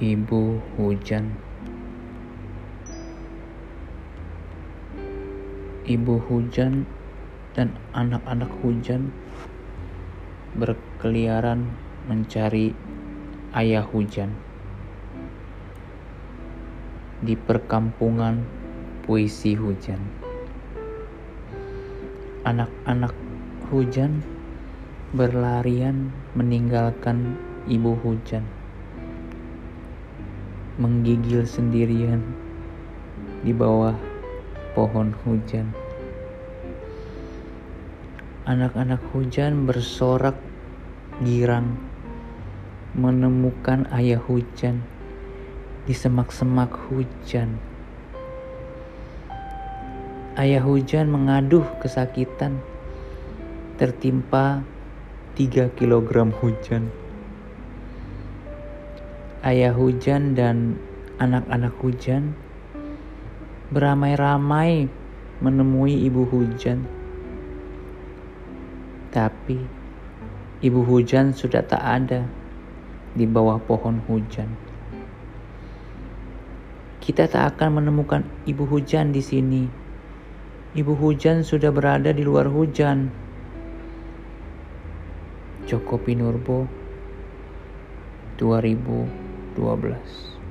Ibu hujan. Ibu hujan dan anak-anak hujan berkeliaran mencari ayah hujan. Di perkampungan puisi hujan. Anak-anak hujan berlarian meninggalkan ibu hujan menggigil sendirian di bawah pohon hujan. Anak-anak hujan bersorak girang menemukan ayah hujan di semak-semak hujan. Ayah hujan mengaduh kesakitan tertimpa tiga kilogram hujan ayah hujan dan anak-anak hujan beramai-ramai menemui ibu hujan. Tapi ibu hujan sudah tak ada di bawah pohon hujan. Kita tak akan menemukan ibu hujan di sini. Ibu hujan sudah berada di luar hujan. Joko Pinurbo 2000 12